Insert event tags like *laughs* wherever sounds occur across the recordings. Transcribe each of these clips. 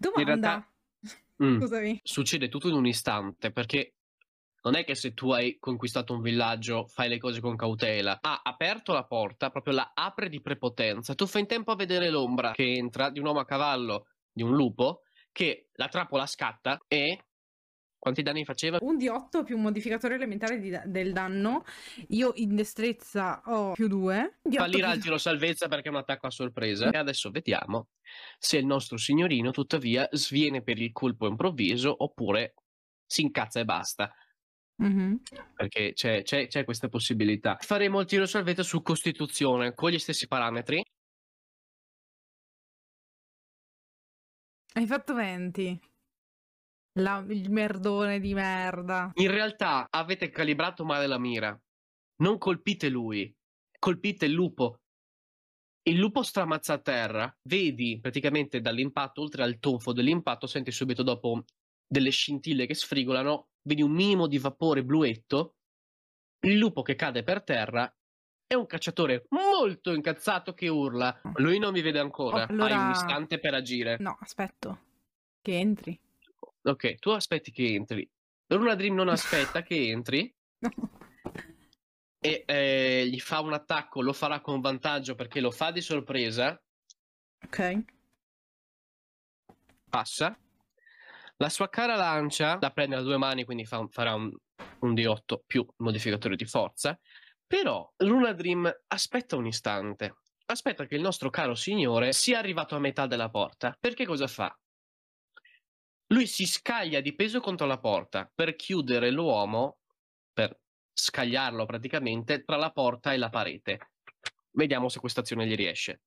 Domanda. In realtà mm, Scusami. succede tutto in un istante perché non è che se tu hai conquistato un villaggio fai le cose con cautela. Ha aperto la porta, proprio la apre di prepotenza. Tu fai in tempo a vedere l'ombra che entra di un uomo a cavallo, di un lupo, che la trappola scatta e... Quanti danni faceva? Un di 8 più un modificatore elementare di del danno. Io in destrezza ho più 2. Fallirà il tiro salvezza perché è un attacco a sorpresa. E adesso vediamo se il nostro signorino, tuttavia, sviene per il colpo improvviso oppure si incazza e basta. Mhm. Perché c'è, c'è- c'è questa possibilità. Faremo il tiro salvezza su Costituzione con gli stessi parametri. Hai fatto 20. La- il merdone di merda. In realtà avete calibrato male la mira. Non colpite lui, colpite il lupo. Il lupo stramazza a terra. Vedi praticamente dall'impatto, oltre al tonfo dell'impatto, senti subito dopo delle scintille che sfrigolano. Vedi un minimo di vapore bluetto. Il lupo che cade per terra. E un cacciatore molto incazzato che urla. Lui non vi vede ancora. Oh, allora- Hai un istante per agire. No, aspetto. Che entri. Ok, tu aspetti che entri. Luna Dream non aspetta *laughs* che entri. No. E eh, gli fa un attacco, lo farà con vantaggio perché lo fa di sorpresa, Ok. passa. La sua cara lancia la prende a due mani, quindi fa farà un, un D8 più modificatore di forza. Però Luna Dream aspetta un istante. Aspetta che il nostro caro signore sia arrivato a metà della porta. Perché cosa fa? Lui si scaglia di peso contro la porta per chiudere l'uomo, scagliarlo praticamente tra la porta e la parete. Vediamo se questa azione gli riesce.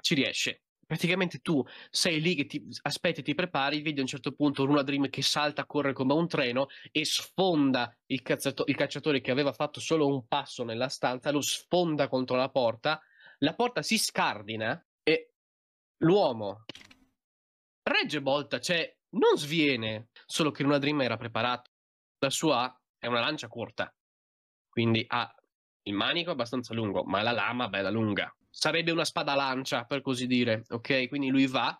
Ci riesce. Praticamente tu sei lì che ti aspetti ti prepari, vedi a un certo punto Luna Dream che salta, corre come un treno e sfonda il, cazzato- il cacciatore che aveva fatto solo un passo nella stanza, lo sfonda contro la porta, la porta si scardina e l'uomo regge volta, cioè non sviene, solo che Luna Dream era preparato. La sua è una lancia corta, quindi ha il manico abbastanza lungo, ma la lama bella lunga. Sarebbe una spada lancia, per così dire, ok? Quindi lui va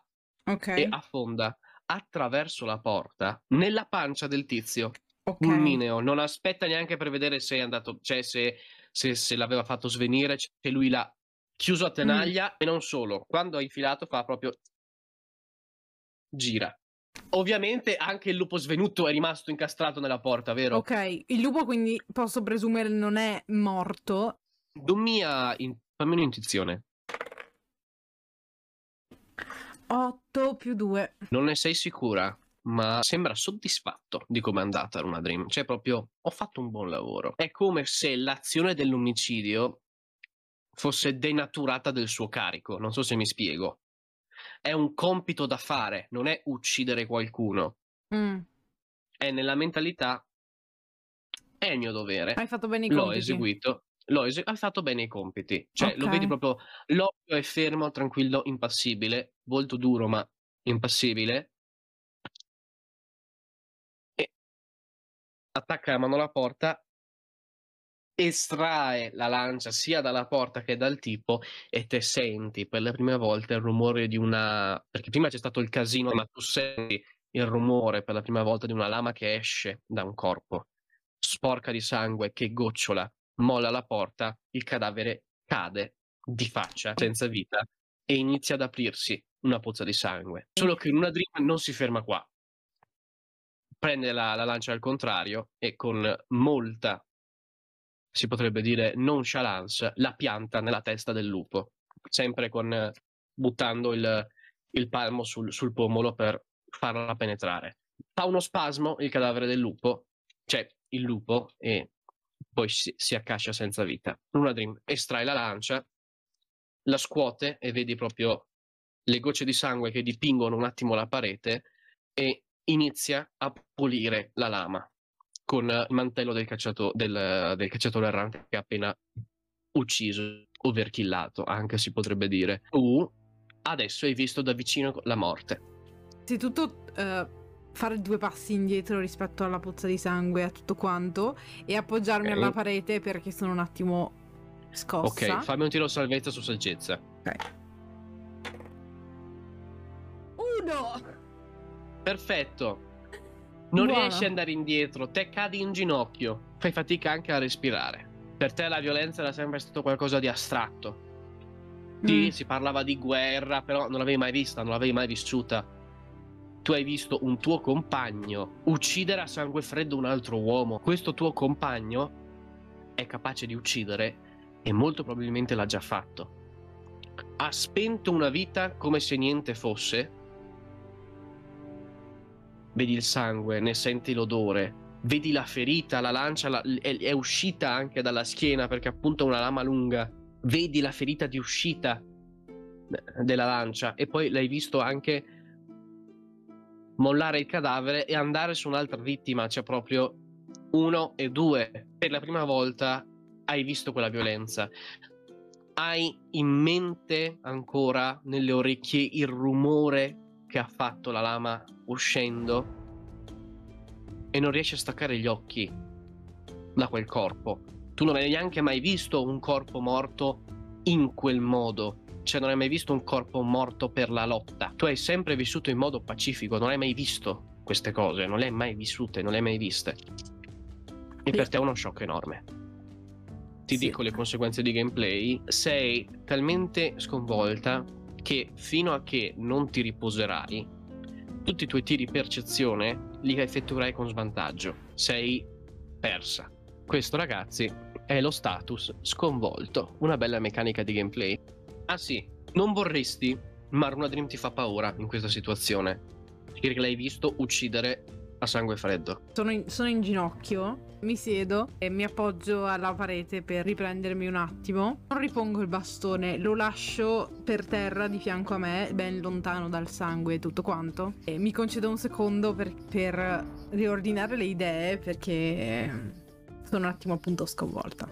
Ok. e affonda attraverso la porta nella pancia del tizio. ok. Un mineo, non aspetta neanche per vedere se è andato, cioè se, se, se l'aveva fatto svenire, cioè lui l'ha chiuso a tenaglia e non solo. Quando ha infilato fa proprio gira. Ovviamente anche il lupo svenuto è rimasto incastrato nella porta, vero? Ok, il lupo quindi posso presumere non è morto. Dumia, in... fammi un'intuizione. 8 più 2. Non ne sei sicura, ma sembra soddisfatto di come è andata Luna Dream. Cioè, proprio, ho fatto un buon lavoro. È come se l'azione dell'omicidio fosse denaturata del suo carico. Non so se mi spiego. È un compito da fare, non è uccidere qualcuno. Mm. È nella mentalità. È il mio dovere. Hai fatto bene i L'ho compiti. eseguito. L'ho ese- hai fatto bene i compiti. Cioè, lo Ok. vedi proprio. L'occhio è fermo, tranquillo, impassibile. Volto duro, ma impassibile. E attacca la mano alla porta. Estrae la lancia sia dalla porta che dal tipo. E te senti per la prima volta il rumore di una. Perché prima c'è stato il casino, ma tu senti il rumore per la prima volta di una lama che esce da un corpo. Sporca di sangue che gocciola molla la porta, il cadavere cade di faccia, senza vita, e inizia ad aprirsi una pozza di sangue. Solo che Luna Dream non si ferma qua. Prende la, la lancia al contrario e con molta, si potrebbe dire, nonchalance, la pianta nella testa del lupo. Sempre con, eh, buttando il, il palmo sul, sul pomolo per farla penetrare. Fa uno spasmo il cadavere del lupo, cioè il lupo, e poi si, si accascia senza vita. Luna Dream estrae la lancia, la scuote e vedi proprio le gocce di sangue che dipingono un attimo la parete e inizia a pulire la lama con il mantello del, cacciato- del- del cacciatore errante che ha appena ucciso, overkillato, anche si potrebbe dire. Tu adesso hai visto da vicino la morte. Innanzitutto eh, fare due passi indietro rispetto alla pozza di sangue, a tutto quanto, e appoggiarmi Ok. alla parete perché sono un attimo scossa. Ok, fammi un tiro salvezza su saggezza. Ok. uno! Perfetto. Non Buono. riesci ad andare indietro, te cadi in ginocchio, fai fatica anche a respirare. Per te la violenza era sempre stato qualcosa di astratto. Sì, Mm. si parlava di guerra, però non l'avevi mai vista, non l'avevi mai vissuta. Tu hai visto un tuo compagno uccidere a sangue freddo un altro uomo. Questo tuo compagno è capace di uccidere e molto probabilmente l'ha già fatto. Ha spento una vita come se niente fosse. Vedi il sangue, ne senti l'odore, vedi la ferita, la lancia la- è, è uscita anche dalla schiena perché appunto è una lama lunga. Vedi la ferita di uscita eh, della lancia e poi l'hai visto anche mollare il cadavere e andare su un'altra vittima, cioè proprio uno e due. Per la prima volta hai visto quella violenza. Hai in mente ancora nelle orecchie il rumore che ha fatto la lama uscendo e non riesci a staccare gli occhi da quel corpo. Tu non hai neanche mai visto un corpo morto in quel modo. Cioè, non hai mai visto un corpo morto per la lotta. Tu hai sempre vissuto in modo pacifico, non hai mai visto queste cose, non le hai mai vissute, non le hai mai viste. E per te è uno shock enorme. Ti Sì. dico le conseguenze di gameplay. Sei talmente sconvolta che fino a che non ti riposerai, tutti i tuoi tiri percezione li effettuerai con svantaggio. Sei persa. Questo, ragazzi, è lo status sconvolto. Una bella meccanica di gameplay. Ah sì, non vorresti, ma Runa Dream ti fa paura in questa situazione. Perché l'hai visto uccidere a sangue freddo. Sono in, sono in ginocchio, mi siedo e mi appoggio alla parete per riprendermi un attimo. Non ripongo il bastone, lo lascio per terra di fianco a me, ben lontano dal sangue e tutto quanto. E mi concedo un secondo per, per riordinare le idee perché sono un attimo appunto sconvolta.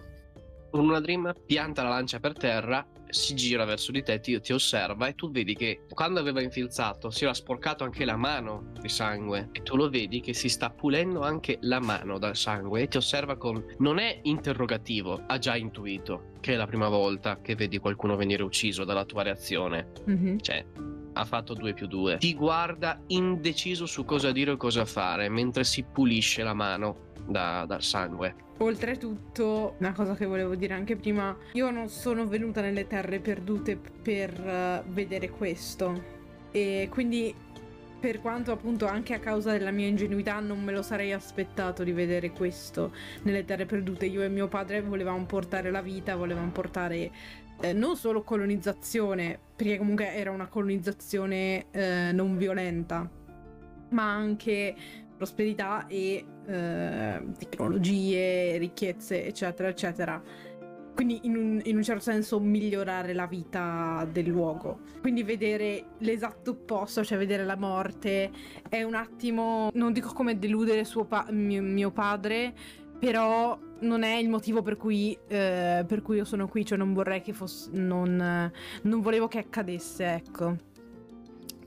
Runa Dream pianta la lancia per terra, si gira verso di te, ti, ti osserva e tu vedi che quando aveva infilzato si era sporcato anche la mano di sangue e tu lo vedi che si sta pulendo anche la mano dal sangue e ti osserva con... non è interrogativo, ha già intuito che è la prima volta che vedi qualcuno venire ucciso dalla tua reazione. Mhm. Cioè, ha fatto 2 più 2. Ti guarda indeciso su cosa dire o cosa fare mentre si pulisce la mano da- dal sangue. Oltretutto, una cosa che volevo dire anche prima, io non sono venuta nelle terre perdute per eh, vedere questo. E quindi, per quanto appunto anche a causa della mia ingenuità, non me lo sarei aspettato di vedere questo nelle terre perdute. Io e mio padre volevamo portare la vita, volevamo portare eh, non solo colonizzazione, perché comunque era una colonizzazione eh, non violenta, ma anche prosperità e eh, tecnologie, ricchezze, eccetera, eccetera. Quindi in un, in un certo senso migliorare la vita del luogo. Quindi vedere l'esatto opposto, cioè vedere la morte, è un attimo, non dico come deludere pa- mio, mio padre, però non è il motivo per cui, eh, per cui io sono qui, cioè non vorrei che fosse, non, non volevo che accadesse, ecco.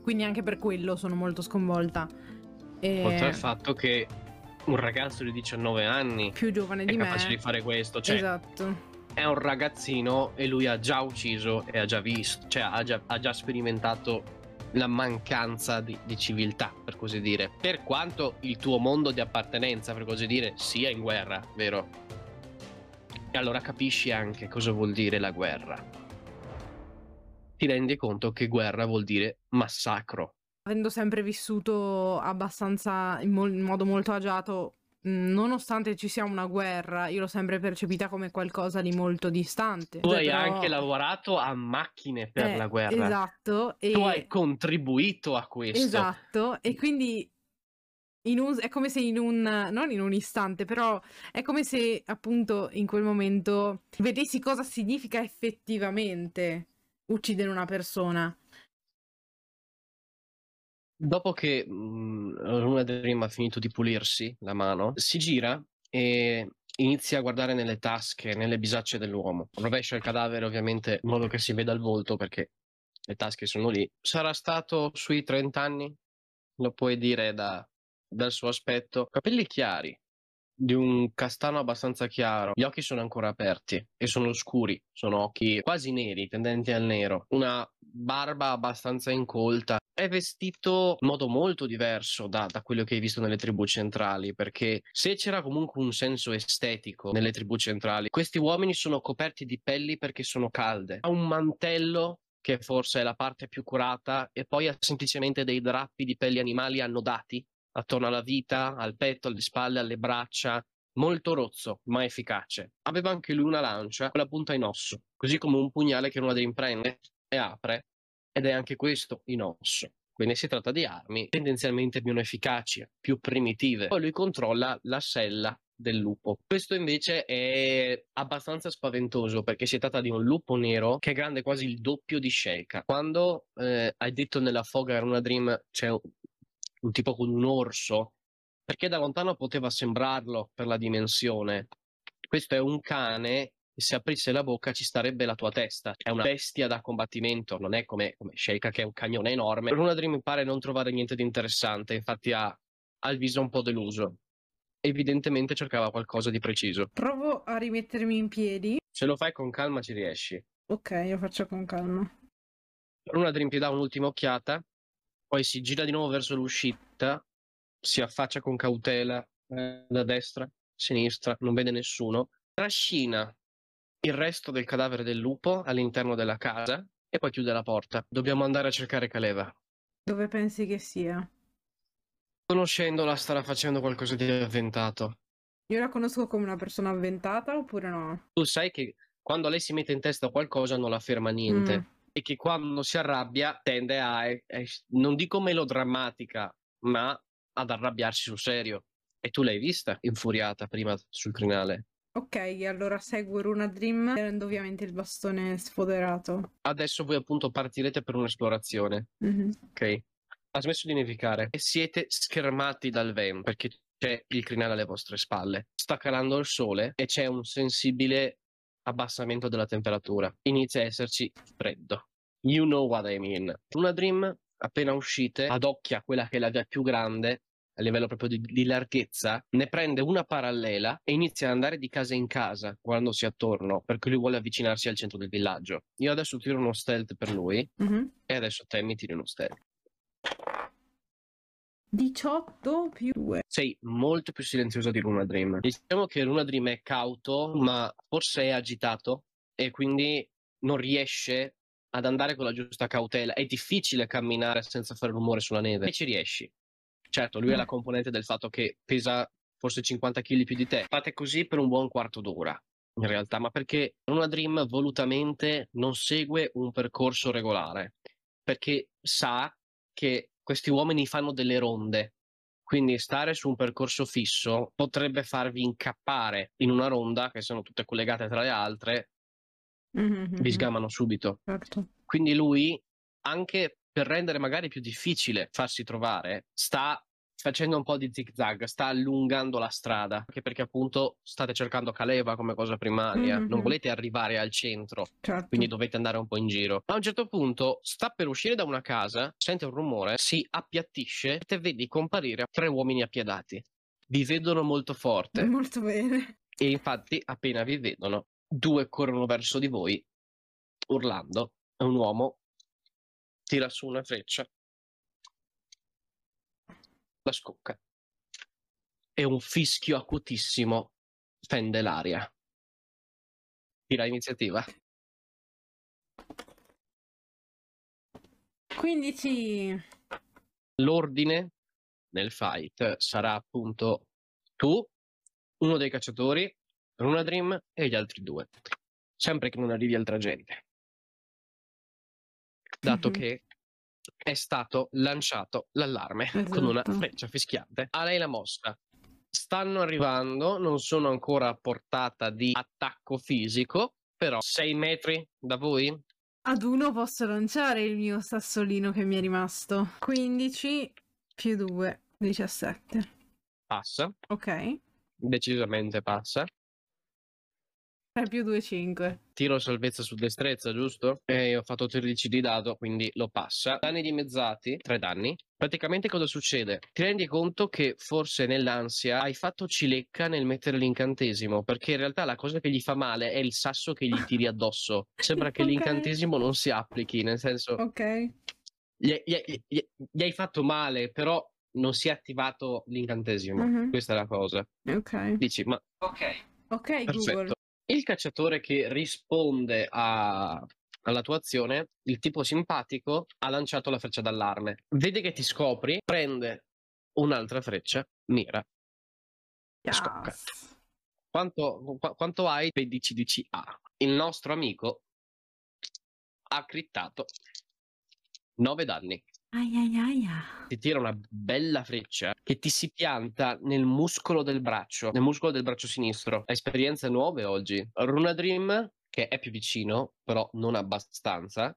Quindi anche per quello sono molto sconvolta. E Oltre al fatto che un ragazzo di 19 anni più giovane è di me. capace di fare questo, cioè Esatto. è un ragazzino e lui ha già ucciso e ha già visto, cioè ha già, ha già sperimentato la mancanza di, di civiltà, per così dire. Per quanto il tuo mondo di appartenenza, per così dire, sia in guerra, vero? E allora capisci anche cosa vuol dire la guerra. Ti rendi conto che guerra vuol dire massacro. Avendo sempre vissuto abbastanza in, mol- in modo molto agiato, mh, nonostante ci sia una guerra, io l'ho sempre percepita come qualcosa di molto distante. Tu Cioè, hai però- anche lavorato a macchine per Eh, la guerra. Esatto. E... Tu hai contribuito a questo. Esatto, e quindi in un- è come se in un, non in un istante, però è come se appunto in quel momento vedessi cosa significa effettivamente uccidere una persona. Dopo che mh, Luna Dream ha finito di pulirsi la mano, si gira e inizia a guardare nelle tasche, nelle bisacce dell'uomo. Rovescia il cadavere ovviamente in modo che si veda il volto perché le tasche sono lì. Sarà stato sui 30 anni, lo puoi dire da- dal suo aspetto. Capelli chiari, di un castano abbastanza chiaro. Gli occhi sono ancora aperti e sono scuri, sono occhi quasi neri, tendenti al nero. Una barba abbastanza incolta. È vestito in modo molto diverso da, da, quello che hai visto nelle tribù centrali, perché se c'era comunque un senso estetico nelle tribù centrali, questi uomini sono coperti di pelli perché sono calde. Ha un mantello che forse è la parte più curata, e poi ha semplicemente dei drappi di pelli animali annodati attorno alla vita, al petto, alle spalle, alle braccia, molto rozzo, ma efficace. Aveva anche lui una lancia con la punta in osso, così come un pugnale che una prende e apre, ed è anche questo in osso. Quindi si tratta di armi tendenzialmente meno efficaci, più primitive. Poi lui controlla la sella del lupo. Questo invece è abbastanza spaventoso perché si tratta di un lupo nero che è grande quasi il doppio di Sheikah. Quando eh, hai detto nella foga era una dream c'è un, tipo con un orso, perché da lontano poteva sembrarlo per la dimensione. Questo è un cane e se aprisse la bocca ci starebbe la tua testa. È una bestia da combattimento, non è come, come Sheikah che è un cagnone enorme. Per una Dream mi pare non trovare niente di interessante, infatti ha, ha il viso un po' deluso evidentemente cercava qualcosa di preciso. Provo a rimettermi in piedi. Se lo fai con calma ci riesci. Ok, lo faccio con calma. Luna Dream ti dà un'ultima occhiata, poi si gira di nuovo verso l'uscita, si affaccia con cautela eh, da destra, sinistra, non vede nessuno, trascina il resto del cadavere del lupo all'interno della casa e poi chiude la porta. Dobbiamo andare a cercare Caleva. Dove pensi che sia? Conoscendola starà facendo qualcosa di avventato. Io la conosco come una persona avventata oppure no? Tu sai che quando lei si mette in testa qualcosa non la ferma niente. Mm. E che quando si arrabbia tende a, è, è, non dico melodrammatica, ma ad arrabbiarsi sul serio. E tu l'hai vista infuriata prima sul crinale. Ok, allora seguo Runa Dream tenendo ovviamente il bastone sfoderato. Adesso voi appunto partirete per un'esplorazione. Mm-hmm. Ok ha smesso di nevicare e siete schermati dal vento perché c'è il crinale alle vostre spalle. Sta calando il sole e c'è un sensibile abbassamento della temperatura. Inizia a esserci freddo. You know what I mean. Una Dream, appena uscite, adocchia quella che è la via più grande a livello proprio di, di, larghezza, ne prende una parallela e inizia ad andare di casa in casa guardandosi attorno perché lui vuole avvicinarsi al centro del villaggio. Io adesso tiro uno stealth per lui mm-hmm. e adesso te mi tiri uno stealth. 18 più 2. Sei molto più silenziosa di Luna Dream. Diciamo che Luna Dream è cauto, ma forse è agitato e quindi non riesce ad andare con la giusta cautela. È difficile camminare senza fare rumore sulla neve. E ci riesci. Certo, lui mm. è la componente del fatto che pesa forse 50 kg più di te. Fate così per un buon quarto d'ora in realtà, ma perché Luna Dream volutamente non segue un percorso regolare, perché sa che questi uomini fanno delle ronde. Quindi stare su un percorso fisso potrebbe farvi incappare in una ronda che sono tutte collegate tra le altre, mm-hmm. vi sgamano subito. Certo. Quindi lui, anche per rendere magari più difficile farsi trovare, sta facendo un po' di zig zag, sta allungando la strada, anche perché appunto state cercando Caleva come cosa primaria, mm-hmm. non volete arrivare al centro, certo. quindi dovete andare un po' in giro. A un certo punto sta per uscire da una casa, sente un rumore, si appiattisce e te vedi comparire tre uomini appiedati. Vi vedono molto forte. Molto bene. E infatti appena vi vedono, due corrono verso di voi urlando e un uomo tira su una freccia la scocca e un fischio acutissimo fende l'aria. Tira iniziativa. 15. L'ordine nel fight sarà appunto tu, uno dei cacciatori, Runa Dream e gli altri due. Sempre che non arrivi altra gente. Dato mm-hmm. che è stato lanciato l'allarme esatto. con una esatto. freccia fischiante. A lei la mossa. Stanno arrivando, non sono ancora a portata di attacco fisico, però 6 metri da voi? Ad uno posso lanciare il mio sassolino che mi è rimasto. 15 più 2, 17. Passa. Ok. Decisamente passa. 3 più 2, 5. Tiro salvezza su destrezza, giusto? E ho fatto 13 di dado, quindi lo passa. Danni dimezzati, 3 danni. Praticamente cosa succede? Ti rendi conto che forse nell'ansia hai fatto cilecca nel mettere l'incantesimo, perché in realtà la cosa che gli fa male è il sasso che gli tiri addosso. Sembra che *laughs* Ok. l'incantesimo non si applichi, nel senso Ok. gli, gli- gli- gli hai fatto male, però non si è attivato l'incantesimo. Mhm. Questa è la cosa. Ok. Dici, ma ok, Ok, perfetto. Google. Il cacciatore che risponde a- alla tua azione, il tipo simpatico, ha lanciato la freccia d'allarme. Vede che ti scopri, prende un'altra freccia, mira. Scocca. Yes. Quanto, qu- quanto hai? 16 di CA. Il nostro amico ha crittato 9 danni. Ai ai ai. ai. ti tira una bella freccia che ti si pianta nel muscolo del braccio, nel muscolo del braccio sinistro. Esperienze nuove oggi. Runa Dream, che è più vicino, però non abbastanza,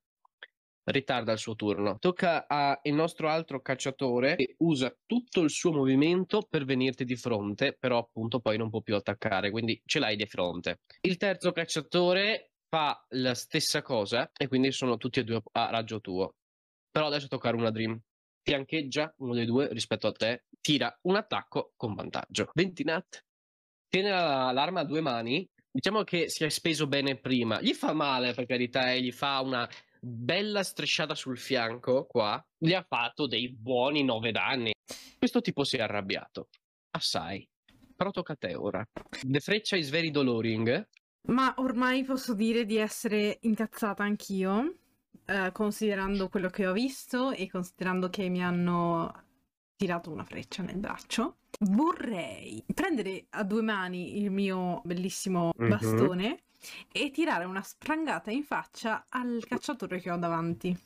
ritarda il suo turno. Tocca al nostro altro cacciatore che usa tutto il suo movimento per venirti di fronte, però appunto poi non può più attaccare, quindi ce l'hai di fronte. Il terzo cacciatore fa la stessa cosa e quindi sono tutti e due a raggio tuo. Però adesso tocca a Runa Dream fiancheggia uno dei due rispetto a te, tira un attacco con vantaggio. 20 nat, tiene la- l'arma a due mani, diciamo che si è speso bene prima, gli fa male per carità e gli fa una bella strisciata sul fianco qua, gli ha fatto dei buoni 9 danni. Questo tipo si è arrabbiato, assai. Però tocca a te ora. The freccia is very doloring. Ma ormai posso dire di essere incazzata anch'io, eh, considerando quello che ho visto e considerando che mi hanno tirato una freccia nel braccio. Vorrei prendere a due mani il mio bellissimo Mhm. bastone e tirare una sprangata in faccia al cacciatore che ho davanti.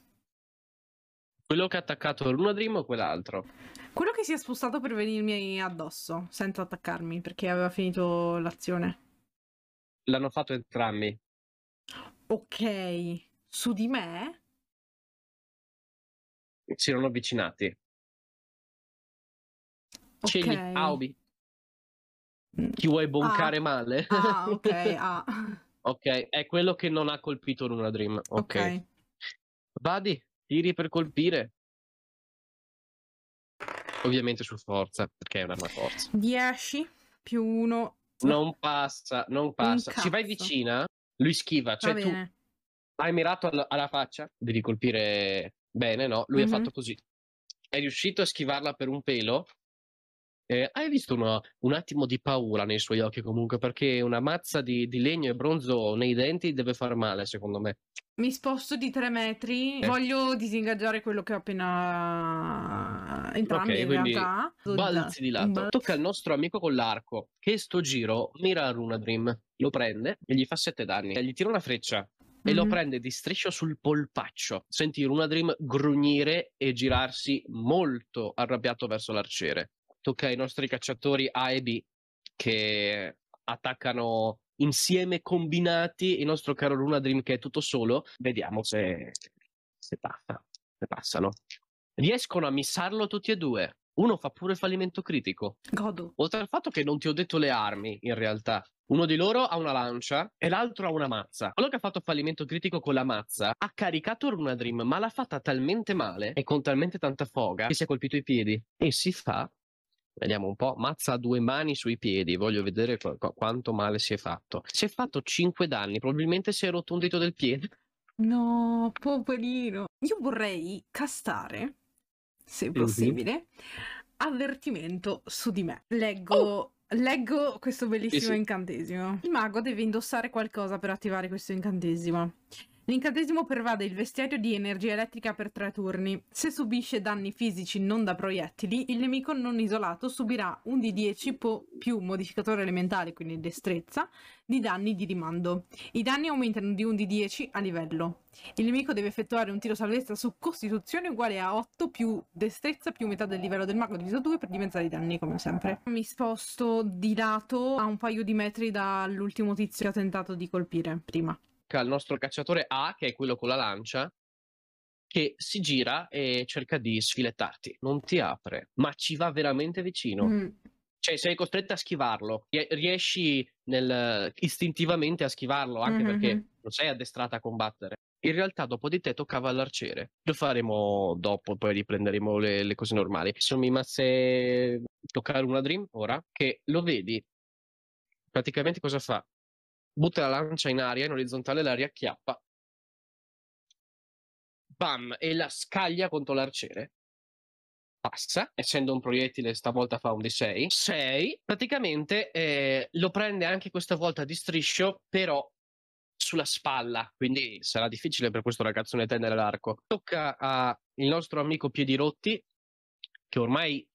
Quello che ha attaccato Luna Dream o quell'altro? Quello che si è spostato per venirmi addosso, senza attaccarmi, perché aveva finito l'azione. L'hanno fatto entrambi. Ok, su di me? Si erano avvicinati. Scegli Ok. A o B. Mm. Chi vuoi boncare Ah. male? Ah, *laughs* ok, ah. ok, è quello che non ha colpito Luna Dream. Ok. ok. Vadi, tiri per colpire. Ovviamente su forza, perché è un'arma forza. 10 più 1. Non passa, non passa. Ci vai vicina, lui schiva. Va Cioè tu. Hai mirato alla, alla faccia, devi colpire bene, no? Lui Mhm. ha fatto così. È riuscito a schivarla per un pelo. Eh, hai visto uno- un attimo di paura nei suoi occhi comunque, perché una mazza di, di legno e bronzo nei denti deve far male, secondo me. Mi sposto di 3 metri. Eh. Voglio disingaggiare quello che ho appena. Entrambi Ok, in realtà. Balzi di lato. Tocca al nostro amico con l'arco, che sto giro mira a Runa Dream, lo prende e gli fa 7 danni. E gli tira una freccia e lo Mhm. prende di striscio sul polpaccio. Senti Dream grugnire e girarsi molto arrabbiato verso l'arciere. Tocca ai nostri cacciatori A e B che attaccano insieme combinati il nostro caro Runa Dream che è tutto solo. Vediamo se, se passa, se passano. Riescono a missarlo tutti e due. Uno fa pure fallimento critico. Godo. Oltre al fatto che non ti ho detto le armi, in realtà. Uno di loro ha una lancia e l'altro ha una mazza. Quello che ha fatto fallimento critico con la mazza ha caricato Runa Dream, ma l'ha fatta talmente male e con talmente tanta foga che si è colpito i piedi. E si fa. Vediamo un po'. Mazza a due mani sui piedi. Voglio vedere qu- qu- quanto male si è fatto. Si è fatto 5 danni. Probabilmente si è rotto un dito del piede. No, poverino. Io vorrei castare, se Mhm. possibile, avvertimento su di me. Leggo, leggo questo bellissimo Oh! sì. incantesimo. Il mago deve indossare qualcosa per attivare questo incantesimo. L'incantesimo pervade il vestiario di energia elettrica per tre turni. Se subisce danni fisici non da proiettili, il nemico non isolato subirà un di 10 po- più modificatore elementale, quindi destrezza, di danni di rimando. I danni aumentano di un di 10 a livello. Il nemico deve effettuare un tiro salvezza su Costituzione uguale a 8 più destrezza più metà del livello del mago diviso 2 per dimezzare i danni, come sempre. Mi sposto di lato a un paio di metri dall'ultimo tizio che ha tentato di colpire prima. Tocca al nostro cacciatore A, che è quello con la lancia, che si gira e cerca di sfilettarti. Non ti apre, ma ci va veramente vicino. Mm. Cioè, sei costretto a schivarlo. Riesci nel, istintivamente a schivarlo, anche mm-hmm. perché non sei addestrata a combattere. In realtà, dopo di te toccava all'arciere. Lo faremo dopo, poi riprenderemo le, le cose normali. Sono rimaste toccare una Dream ora, che lo vedi. Praticamente cosa fa? Butta la lancia in aria, in orizzontale, la riacchiappa. Bam! E la scaglia contro l'arciere passa, essendo un proiettile stavolta fa un D6, 6, praticamente eh, lo prende anche questa volta di striscio, però sulla spalla, quindi sarà difficile per questo ragazzone tendere l'arco. Tocca al nostro amico Piedirotti, che ormai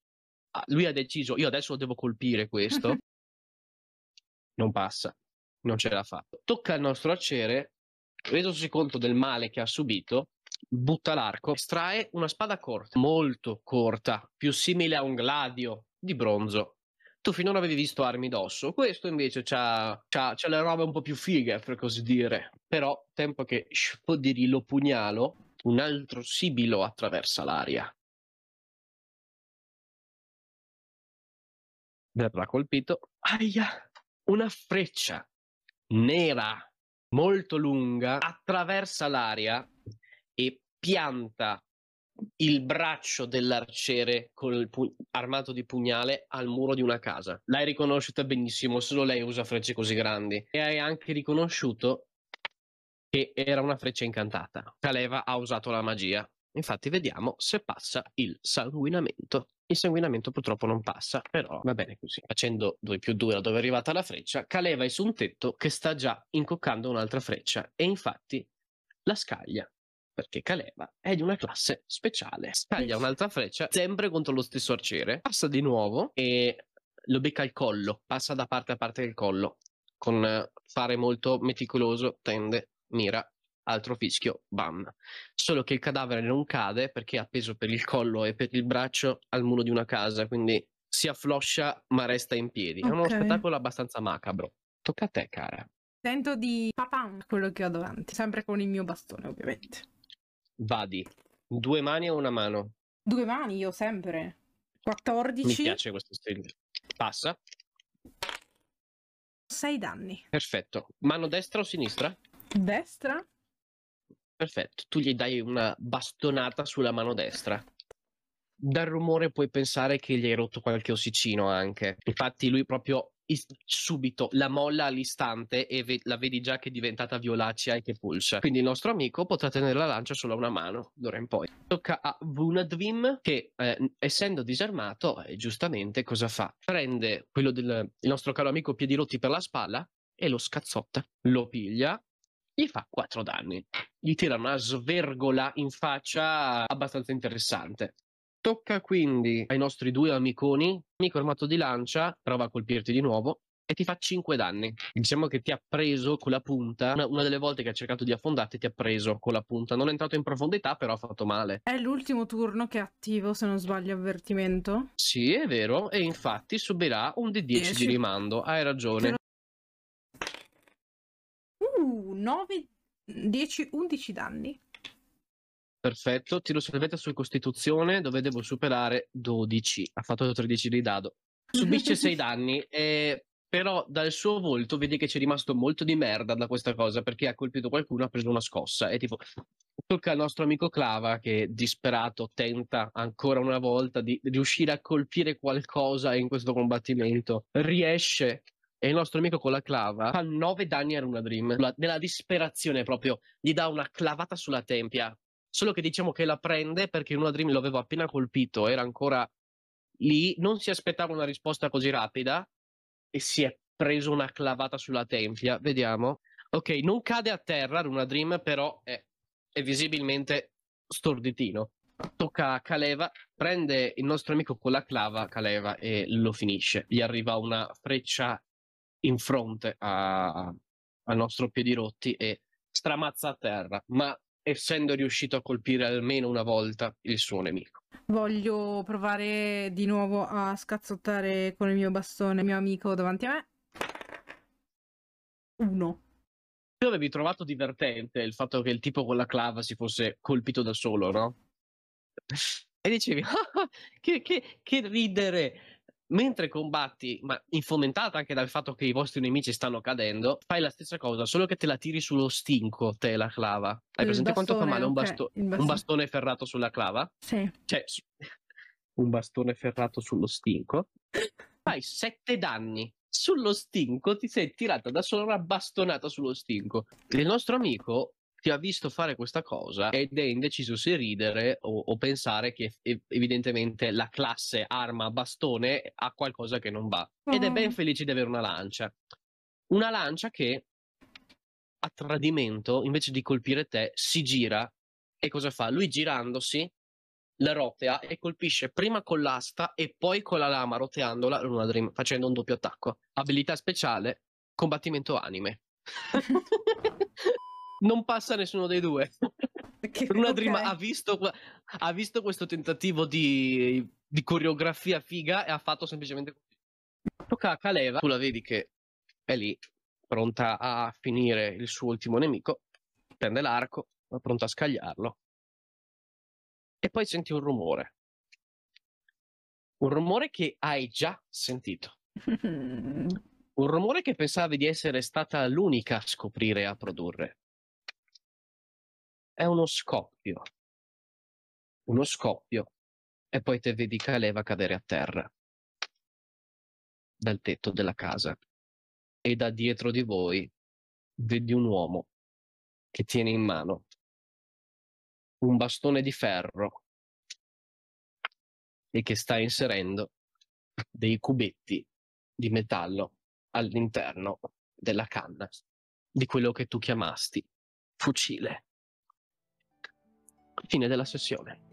lui ha deciso, io adesso lo devo colpire questo, *laughs* non passa, non ce l'ha fatto. Tocca al nostro arciere, resosi conto del male che ha subito, butta l'arco, estrae una spada corta, molto corta, più simile a un gladio di bronzo. Tu finora avevi visto armi d'osso, questo invece c'ha, c'ha, c'ha le robe un po' più fighe, per così dire. Però, tempo che spodiri lo pugnalo, un altro sibilo attraversa l'aria. Verrà colpito. Aia! Una freccia nera, molto lunga, attraversa l'aria e pianta il braccio dell'arciere pu- armato di pugnale al muro di una casa. L'hai riconosciuta benissimo, solo lei usa frecce così grandi. E hai anche riconosciuto che era una freccia incantata. Kaleva ha usato la magia. Infatti vediamo se passa il sanguinamento. Il sanguinamento purtroppo non passa, però va bene così. Facendo 2 più 2 da dove è arrivata la freccia, Kaleva è su un tetto che sta già incoccando un'altra freccia e infatti la scaglia perché Caleva è di una classe speciale. Taglia un'altra freccia, sempre contro lo stesso arciere, passa di nuovo e lo becca al collo, passa da parte a parte del collo, con fare molto meticoloso, tende, mira, altro fischio, bam. Solo che il cadavere non cade perché è appeso per il collo e per il braccio al muro di una casa, quindi si affloscia ma resta in piedi. Okay. È uno spettacolo abbastanza macabro. Tocca a te, cara. Sento di papan quello che ho davanti, sempre con il mio bastone, ovviamente. Vadi. Due mani o una mano? Due mani, io sempre. 14. Mi piace questo stile. Passa. 6 danni. Perfetto. Mano destra o sinistra? Destra. Perfetto. Tu gli dai una bastonata sulla mano destra. Dal rumore puoi pensare che gli hai rotto qualche ossicino anche. Infatti lui proprio subito la molla all'istante e ve- la vedi già che è diventata violacea e che pulsa. Quindi il nostro amico potrà tenere la lancia solo a una mano, d'ora in poi. Tocca a Vunadvim che, eh, essendo disarmato, eh, giustamente cosa fa? Prende quello del nostro caro amico Piedirotti per la spalla e lo scazzotta. Lo piglia, gli fa 4 danni. Gli tira una svergola in faccia abbastanza interessante. Tocca quindi ai nostri due amiconi. Amico armato di lancia prova a colpirti di nuovo e ti fa 5 danni. Diciamo che ti ha preso con la punta. Una, una, delle volte che ha cercato di affondarti ti ha preso con la punta. Non è entrato in profondità, però ha fatto male. È l'ultimo turno che è attivo, se non sbaglio, avvertimento. Sì, è vero. E infatti subirà un D10 10. di rimando. Hai ragione. 9, 10, 11 danni. Perfetto, tiro salvezza su Costituzione dove devo superare 12. Ha fatto 13 di dado. Subisce *laughs* 6 danni, e... però dal suo volto vedi che c'è rimasto molto di merda da questa cosa perché ha colpito qualcuno, ha preso una scossa. E tipo, tocca al nostro amico Clava che disperato tenta ancora una volta di riuscire a colpire qualcosa in questo combattimento. Riesce e il nostro amico con la clava fa 9 danni a Runa Dream. Nella disperazione proprio gli dà una clavata sulla tempia solo che diciamo che la prende perché Luna Dream lo aveva appena colpito, era ancora lì, non si aspettava una risposta così rapida e si è preso una clavata sulla tempia. Vediamo. Ok, non cade a terra Luna Dream, però è, è visibilmente storditino. Tocca a Kaleva, prende il nostro amico con la clava, Kaleva, e lo finisce. Gli arriva una freccia in fronte a, al nostro piedirotti e stramazza a terra. Ma essendo riuscito a colpire almeno una volta il suo nemico. Voglio provare di nuovo a scazzottare con il mio bastone il mio amico davanti a me. Uno. Tu avevi trovato divertente il fatto che il tipo con la clava si fosse colpito da solo, no? *laughs* E dicevi, *laughs* ah, che, che, che ridere! Mentre combatti, ma infomentata anche dal fatto che i vostri nemici stanno cadendo, fai la stessa cosa, solo che te la tiri sullo stinco, te la clava. Hai Il presente quanto fa bastone, male un, basto- il un bastone. bastone ferrato sulla clava? Sì. Cioè, *laughs* un bastone ferrato sullo stinco. Fai sette danni. Sullo stinco ti sei tirata da sola bastonata sullo stinco. Il nostro amico ti ha visto fare questa cosa ed è indeciso se ridere o, o pensare che ev- evidentemente la classe arma bastone ha qualcosa che non va. Ed è ben Oh. felice di avere una lancia. Una lancia che a tradimento, invece di colpire te, si gira e cosa fa? Lui girandosi la rotea e colpisce prima con l'asta e poi con la lama roteandola Luna Dream, facendo un doppio attacco. Abilità speciale, combattimento anime. *laughs* *laughs* non passa nessuno dei due. *laughs* Che- Luna Dream ok. ha visto, ha visto questo tentativo di, di coreografia figa e ha fatto semplicemente così. Tocca a Kaleva, tu la vedi che è lì, pronta a finire il suo ultimo nemico, prende l'arco, è pronta a scagliarlo. E poi senti un rumore. Un rumore che hai già sentito. *laughs* Un rumore che pensavi di essere stata l'unica a scoprire e a produrre. È uno scoppio. Uno scoppio. E poi te vedi Caleva cadere a terra. Dal tetto della casa. E da dietro di voi vedi un uomo che tiene in mano un bastone di ferro e che sta inserendo dei cubetti di metallo all'interno della canna di quello che tu chiamasti fucile. Fine della sessione.